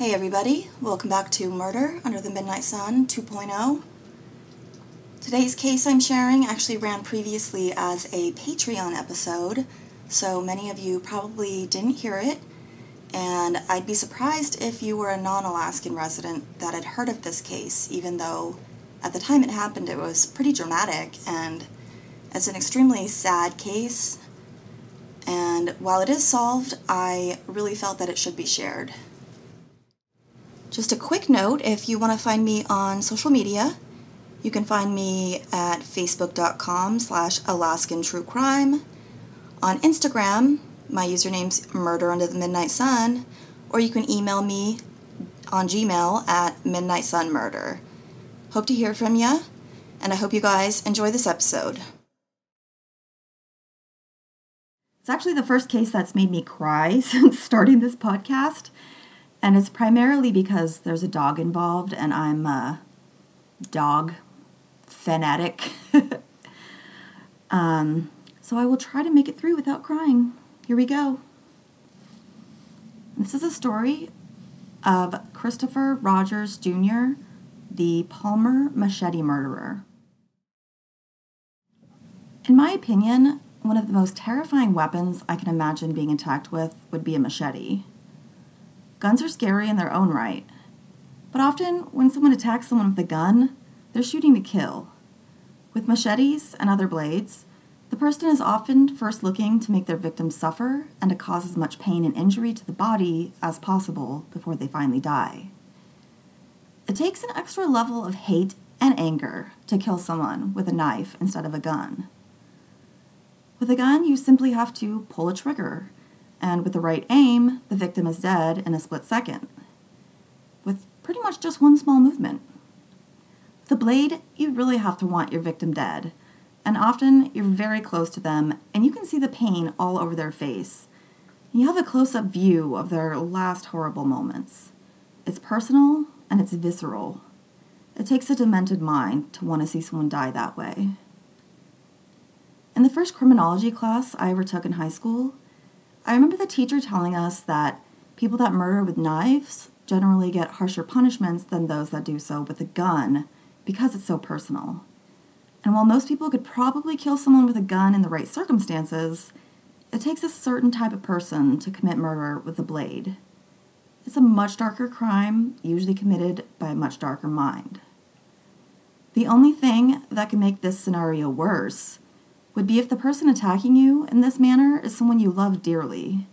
Hey everybody, welcome back to Murder Under the Midnight Sun 2.0. Today's case I'm sharing actually ran previously as a Patreon episode, so many of you probably didn't hear it, and I'd be surprised if you were a non Alaskan resident that had heard of this case, even though at the time it happened it was pretty dramatic and it's an extremely sad case. And while it is solved, I really felt that it should be shared. Just a quick note if you want to find me on social media, you can find me at facebook.com slash Alaskan True Crime. On Instagram, my username's Murder Under the Midnight Sun, or you can email me on Gmail at Midnight Sun Murder. Hope to hear from you, and I hope you guys enjoy this episode. It's actually the first case that's made me cry since starting this podcast. And it's primarily because there's a dog involved, and I'm a dog fanatic. um, so I will try to make it through without crying. Here we go. This is a story of Christopher Rogers Jr., the Palmer machete murderer. In my opinion, one of the most terrifying weapons I can imagine being attacked with would be a machete. Guns are scary in their own right, but often when someone attacks someone with a gun, they're shooting to kill. With machetes and other blades, the person is often first looking to make their victim suffer and to cause as much pain and injury to the body as possible before they finally die. It takes an extra level of hate and anger to kill someone with a knife instead of a gun. With a gun, you simply have to pull a trigger and with the right aim, the victim is dead in a split second, with pretty much just one small movement. With the blade, you really have to want your victim dead, and often you're very close to them and you can see the pain all over their face. You have a close up view of their last horrible moments. It's personal and it's visceral. It takes a demented mind to want to see someone die that way. In the first criminology class I ever took in high school, I remember the teacher telling us that people that murder with knives generally get harsher punishments than those that do so with a gun because it's so personal. And while most people could probably kill someone with a gun in the right circumstances, it takes a certain type of person to commit murder with a blade. It's a much darker crime, usually committed by a much darker mind. The only thing that can make this scenario worse would be if the person attacking you in this manner is someone you love dearly.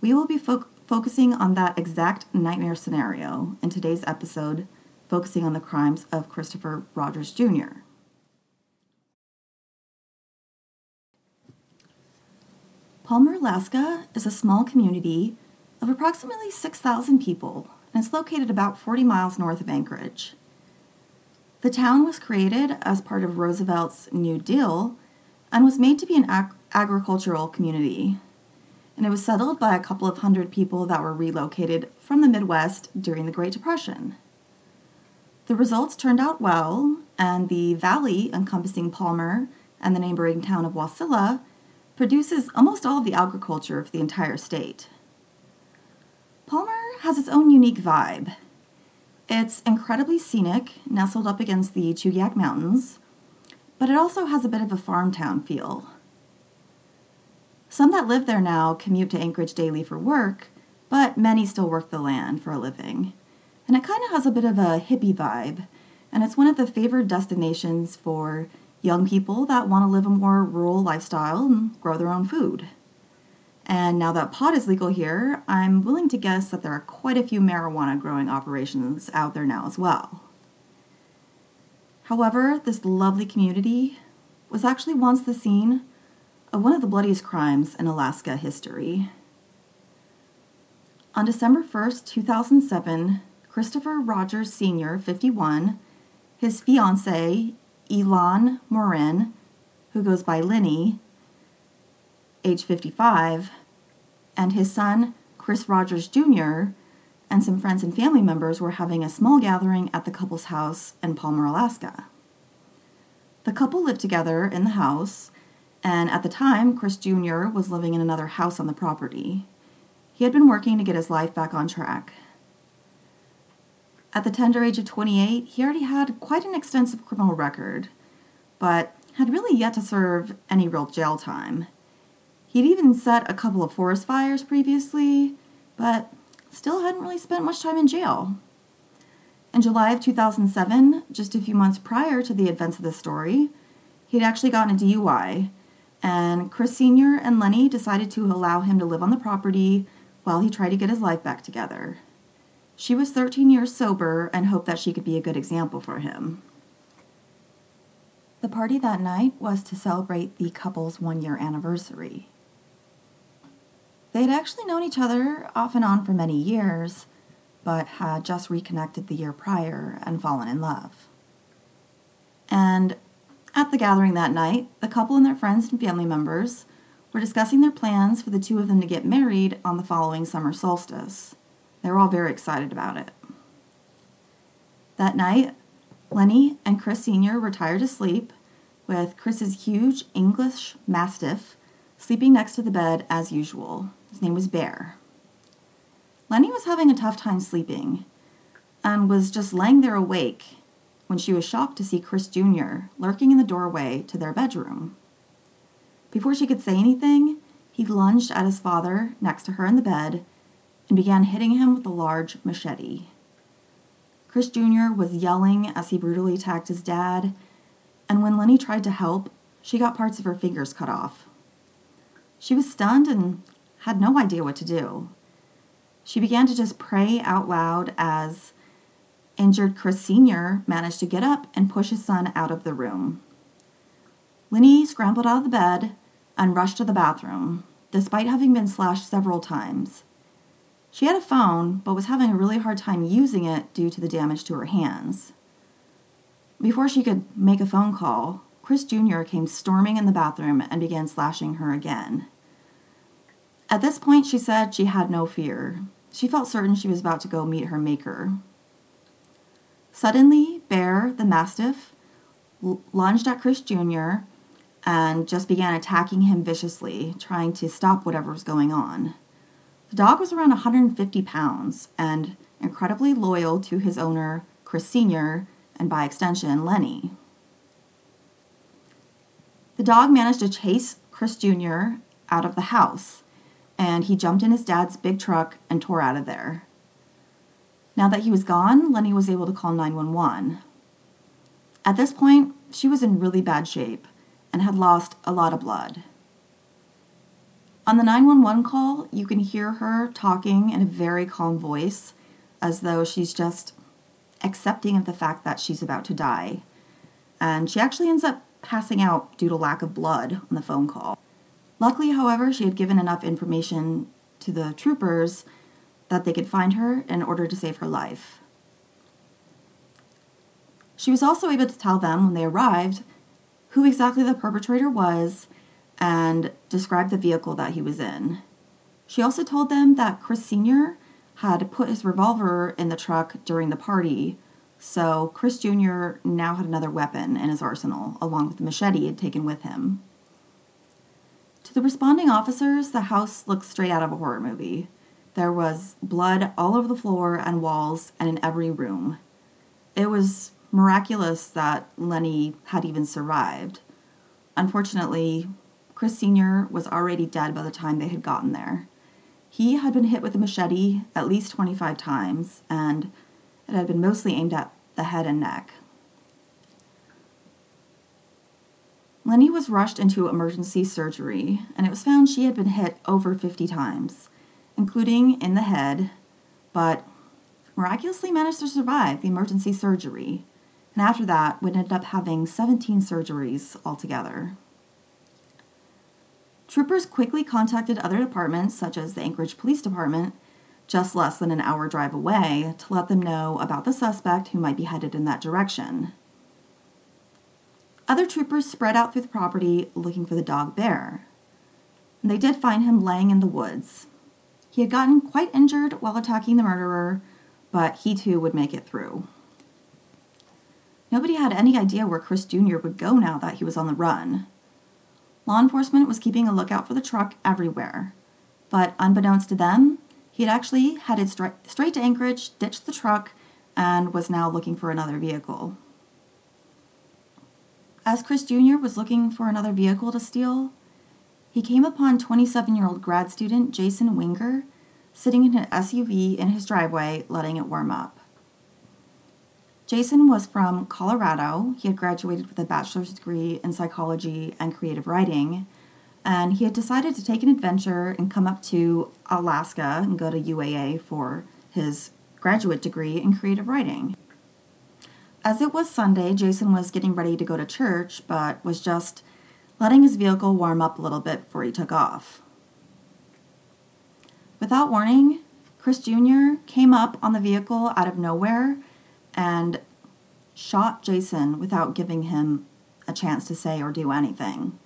We will be fo- focusing on that exact nightmare scenario in today's episode, focusing on the crimes of Christopher Rogers Jr. Palmer, Alaska is a small community of approximately 6,000 people and it's located about 40 miles north of Anchorage. The town was created as part of Roosevelt's New Deal and was made to be an ag- agricultural community. And it was settled by a couple of hundred people that were relocated from the Midwest during the Great Depression. The results turned out well, and the valley encompassing Palmer and the neighboring town of Wasilla produces almost all of the agriculture of the entire state. Palmer has its own unique vibe. It's incredibly scenic, nestled up against the Chugach Mountains, but it also has a bit of a farm town feel. Some that live there now commute to Anchorage daily for work, but many still work the land for a living. And it kind of has a bit of a hippie vibe, and it's one of the favored destinations for young people that want to live a more rural lifestyle and grow their own food. And now that pot is legal here, I'm willing to guess that there are quite a few marijuana growing operations out there now as well. However, this lovely community was actually once the scene of one of the bloodiest crimes in Alaska history. On December 1st, 2007, Christopher Rogers Sr., 51, his fiancee, Elon Morin, who goes by Lenny, age 55, and his son, Chris Rogers Jr., and some friends and family members were having a small gathering at the couple's house in Palmer, Alaska. The couple lived together in the house and at the time, Chris Jr. was living in another house on the property. He had been working to get his life back on track. At the tender age of 28, he already had quite an extensive criminal record, but had really yet to serve any real jail time. He'd even set a couple of forest fires previously, but still hadn't really spent much time in jail. In July of 2007, just a few months prior to the events of the story, he'd actually gotten a DUI and Chris Sr. and Lenny decided to allow him to live on the property while he tried to get his life back together. She was 13 years sober and hoped that she could be a good example for him. The party that night was to celebrate the couple's one year anniversary. They had actually known each other off and on for many years, but had just reconnected the year prior and fallen in love. And at the gathering that night, the couple and their friends and family members were discussing their plans for the two of them to get married on the following summer solstice. They were all very excited about it. That night, Lenny and Chris Sr. retired to sleep, with Chris's huge English Mastiff sleeping next to the bed as usual. His name was Bear. Lenny was having a tough time sleeping and was just laying there awake when she was shocked to see Chris Jr. lurking in the doorway to their bedroom. Before she could say anything, he lunged at his father next to her in the bed and began hitting him with a large machete. Chris Jr. was yelling as he brutally attacked his dad, and when Lenny tried to help, she got parts of her fingers cut off. She was stunned and had no idea what to do. She began to just pray out loud as Injured Chris Sr. managed to get up and push his son out of the room. Lenny scrambled out of the bed and rushed to the bathroom, despite having been slashed several times. She had a phone, but was having a really hard time using it due to the damage to her hands. Before she could make a phone call, Chris Jr. came storming in the bathroom and began slashing her again. At this point, she said she had no fear. She felt certain she was about to go meet her maker. Suddenly, Bear, the Mastiff, lunged at Chris Jr. and just began attacking him viciously, trying to stop whatever was going on. The dog was around 150 pounds and incredibly loyal to his owner, Chris Sr., and by extension, Lenny. The dog managed to chase Chris Jr. out of the house, and he jumped in his dad's big truck and tore out of there. Now that he was gone, Lenny was able to call 911. At this point, she was in really bad shape and had lost a lot of blood. On the 911 call, you can hear her talking in a very calm voice, as though she's just accepting of the fact that she's about to die. And she actually ends up passing out due to lack of blood on the phone call. Luckily, however, she had given enough information to the troopers that they could find her in order to save her life. She was also able to tell them when they arrived who exactly the perpetrator was and describe the vehicle that he was in. She also told them that Chris Sr. had put his revolver in the truck during the party, so Chris Jr. now had another weapon in his arsenal, along with the machete he had taken with him. To the responding officers, the house looked straight out of a horror movie. There was blood all over the floor and walls and in every room. It was miraculous that Lenny had even survived. Unfortunately, Chris Sr. was already dead by the time they had gotten there. He had been hit with a machete at least 25 times, and it had been mostly aimed at the head and neck. Lenny was rushed into emergency surgery, and it was found she had been hit over 50 times, including in the head, but miraculously managed to survive the emergency surgery, and after that would end up having 17 surgeries altogether. Troopers quickly contacted other departments, such as the Anchorage Police Department, just less than an hour drive away, to let them know about the suspect who might be headed in that direction. Other troopers spread out through the property looking for the dog bear. And they did find him laying in the woods. He had gotten quite injured while attacking the murderer, but he too would make it through. Nobody had any idea where Chris Jr. would go now that he was on the run. Law enforcement was keeping a lookout for the truck everywhere. But unbeknownst to them, he had actually headed stra- straight to Anchorage, ditched the truck, and was now looking for another vehicle. As Chris Jr. was looking for another vehicle to steal, he came upon 27 year old grad student Jason Winger sitting in an SUV in his driveway, letting it warm up. Jason was from Colorado. He had graduated with a bachelor's degree in psychology and creative writing, and he had decided to take an adventure and come up to Alaska and go to UAA for his graduate degree in creative writing. As it was Sunday, Jason was getting ready to go to church, but was just letting his vehicle warm up a little bit before he took off. Without warning, Chris Jr. came up on the vehicle out of nowhere and shot Jason without giving him a chance to say or do anything.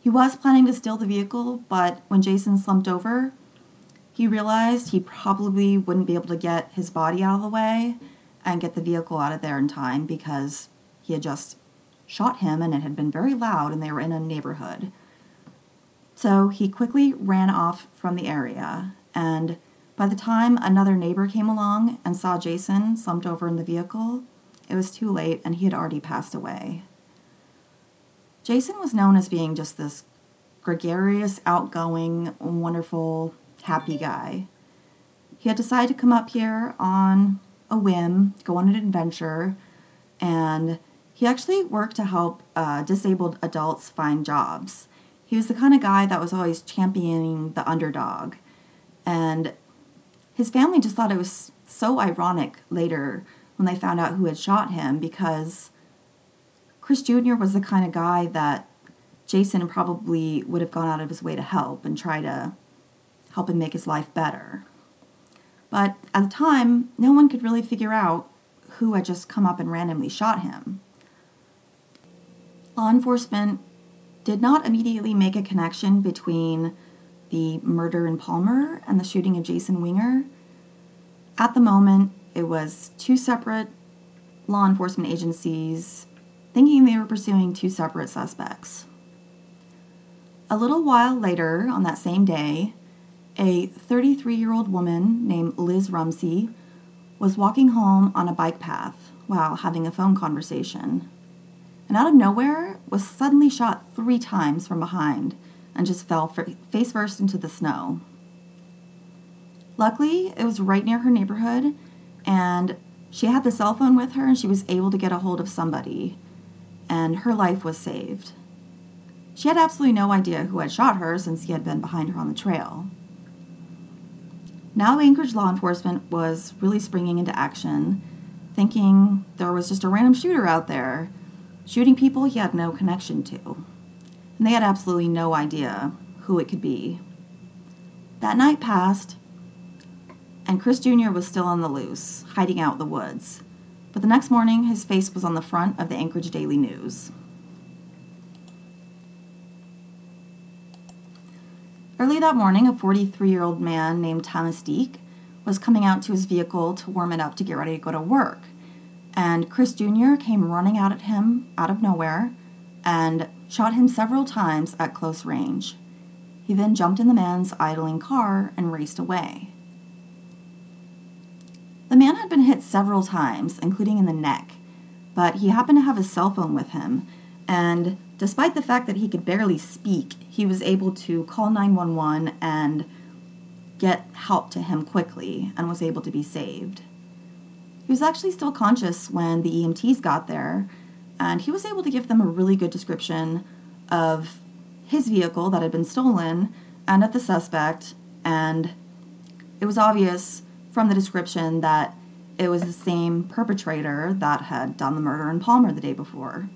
He was planning to steal the vehicle, but when Jason slumped over, he realized he probably wouldn't be able to get his body out of the way and get the vehicle out of there in time because he had just shot him and it had been very loud and they were in a neighborhood. So he quickly ran off from the area and by the time another neighbor came along and saw Jason slumped over in the vehicle, it was too late and he had already passed away. Jason was known as being just this gregarious, outgoing, wonderful, happy guy. He had decided to come up here on a whim, go on an adventure, and he actually worked to help uh, disabled adults find jobs. He was the kind of guy that was always championing the underdog. And his family just thought it was so ironic later when they found out who had shot him because Chris Jr. was the kind of guy that Jason probably would have gone out of his way to help and try to help him make his life better. But at the time, no one could really figure out who had just come up and randomly shot him. Law enforcement did not immediately make a connection between the murder in Palmer and the shooting of Jason Winger. At the moment, it was two separate law enforcement agencies thinking they were pursuing two separate suspects. A little while later, on that same day, a 33 year old woman named Liz Rumsey was walking home on a bike path while having a phone conversation. And out of nowhere, was suddenly shot three times from behind and just fell face first into the snow. Luckily, it was right near her neighborhood, and she had the cell phone with her and she was able to get a hold of somebody, and her life was saved. She had absolutely no idea who had shot her since he had been behind her on the trail. Now, Anchorage law enforcement was really springing into action, thinking there was just a random shooter out there shooting people he had no connection to and they had absolutely no idea who it could be. That night passed, and Chris Jr. was still on the loose, hiding out in the woods. But the next morning, his face was on the front of the Anchorage Daily News. Early that morning, a 43 year old man named Thomas Deek was coming out to his vehicle to warm it up to get ready to go to work. and Chris Jr. came running out at him out of nowhere and shot him several times at close range. He then jumped in the man's idling car and raced away. The man had been hit several times, including in the neck, but he happened to have his cell phone with him, and despite the fact that he could barely speak, he was able to call 911 and get help to him quickly and was able to be saved. He was actually still conscious when the EMTs got there, and he was able to give them a really good description of his vehicle that had been stolen and of the suspect, and it was obvious from the description that it was the same perpetrator that had done the murder in Palmer the day before.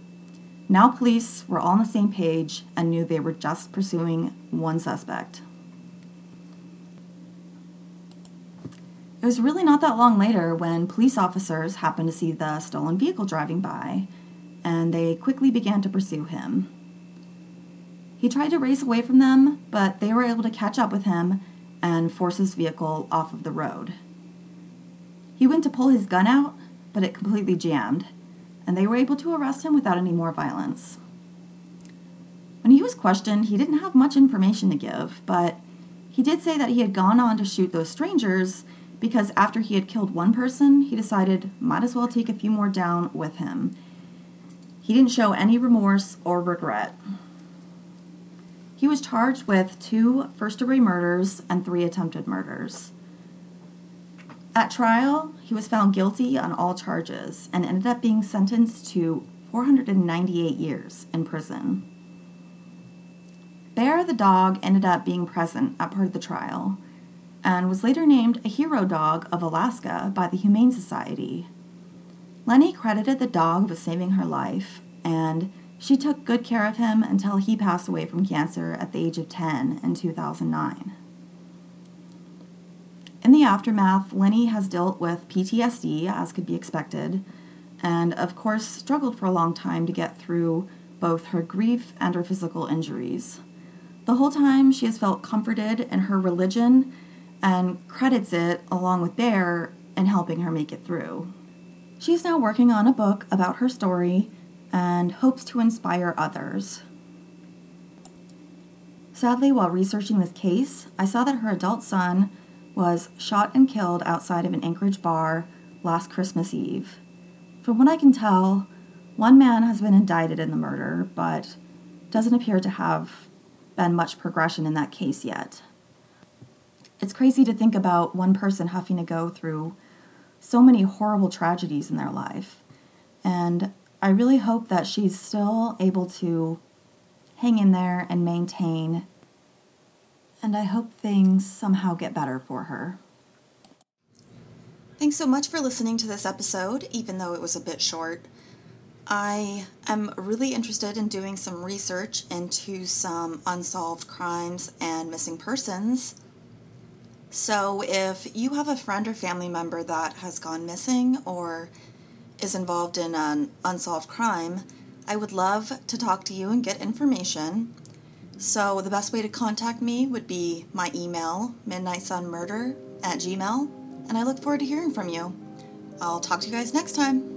Now, police were all on the same page and knew they were just pursuing one suspect. It was really not that long later when police officers happened to see the stolen vehicle driving by, and they quickly began to pursue him. He tried to race away from them, but they were able to catch up with him and force his vehicle off of the road. He went to pull his gun out, but it completely jammed, and they were able to arrest him without any more violence. When he was questioned, he didn't have much information to give, but he did say that he had gone on to shoot those strangers because after he had killed one person, he decided might as well take a few more down with him. He didn't show any remorse or regret. He was charged with two first degree murders and three attempted murders. At trial, he was found guilty on all charges and ended up being sentenced to 498 years in prison. Bear the dog ended up being present at part of the trial and was later named a hero dog of Alaska by the Humane Society. Lenny credited the dog with saving her life, and she took good care of him until he passed away from cancer at the age of 10 in 2009. In the aftermath, Lenny has dealt with PTSD, as could be expected, and of course struggled for a long time to get through both her grief and her physical injuries. The whole time, she has felt comforted in her religion and credits it, along with Bear, in helping her make it through. She is now working on a book about her story and hopes to inspire others. Sadly, while researching this case, I saw that her adult son was shot and killed outside of an Anchorage bar last Christmas Eve. From what I can tell, one man has been indicted in the murder, but doesn't appear to have been much progression in that case yet it's crazy to think about one person having to go through so many horrible tragedies in their life. And I really hope that she's still able to hang in there and maintain. And I hope things somehow get better for her. Thanks so much for listening to this episode, even though it was a bit short. I am really interested in doing some research into some unsolved crimes and missing persons so, if you have a friend or family member that has gone missing or is involved in an unsolved crime, I would love to talk to you and get information. So, the best way to contact me would be my email, midnightsunmurder at gmail, and I look forward to hearing from you. I'll talk to you guys next time.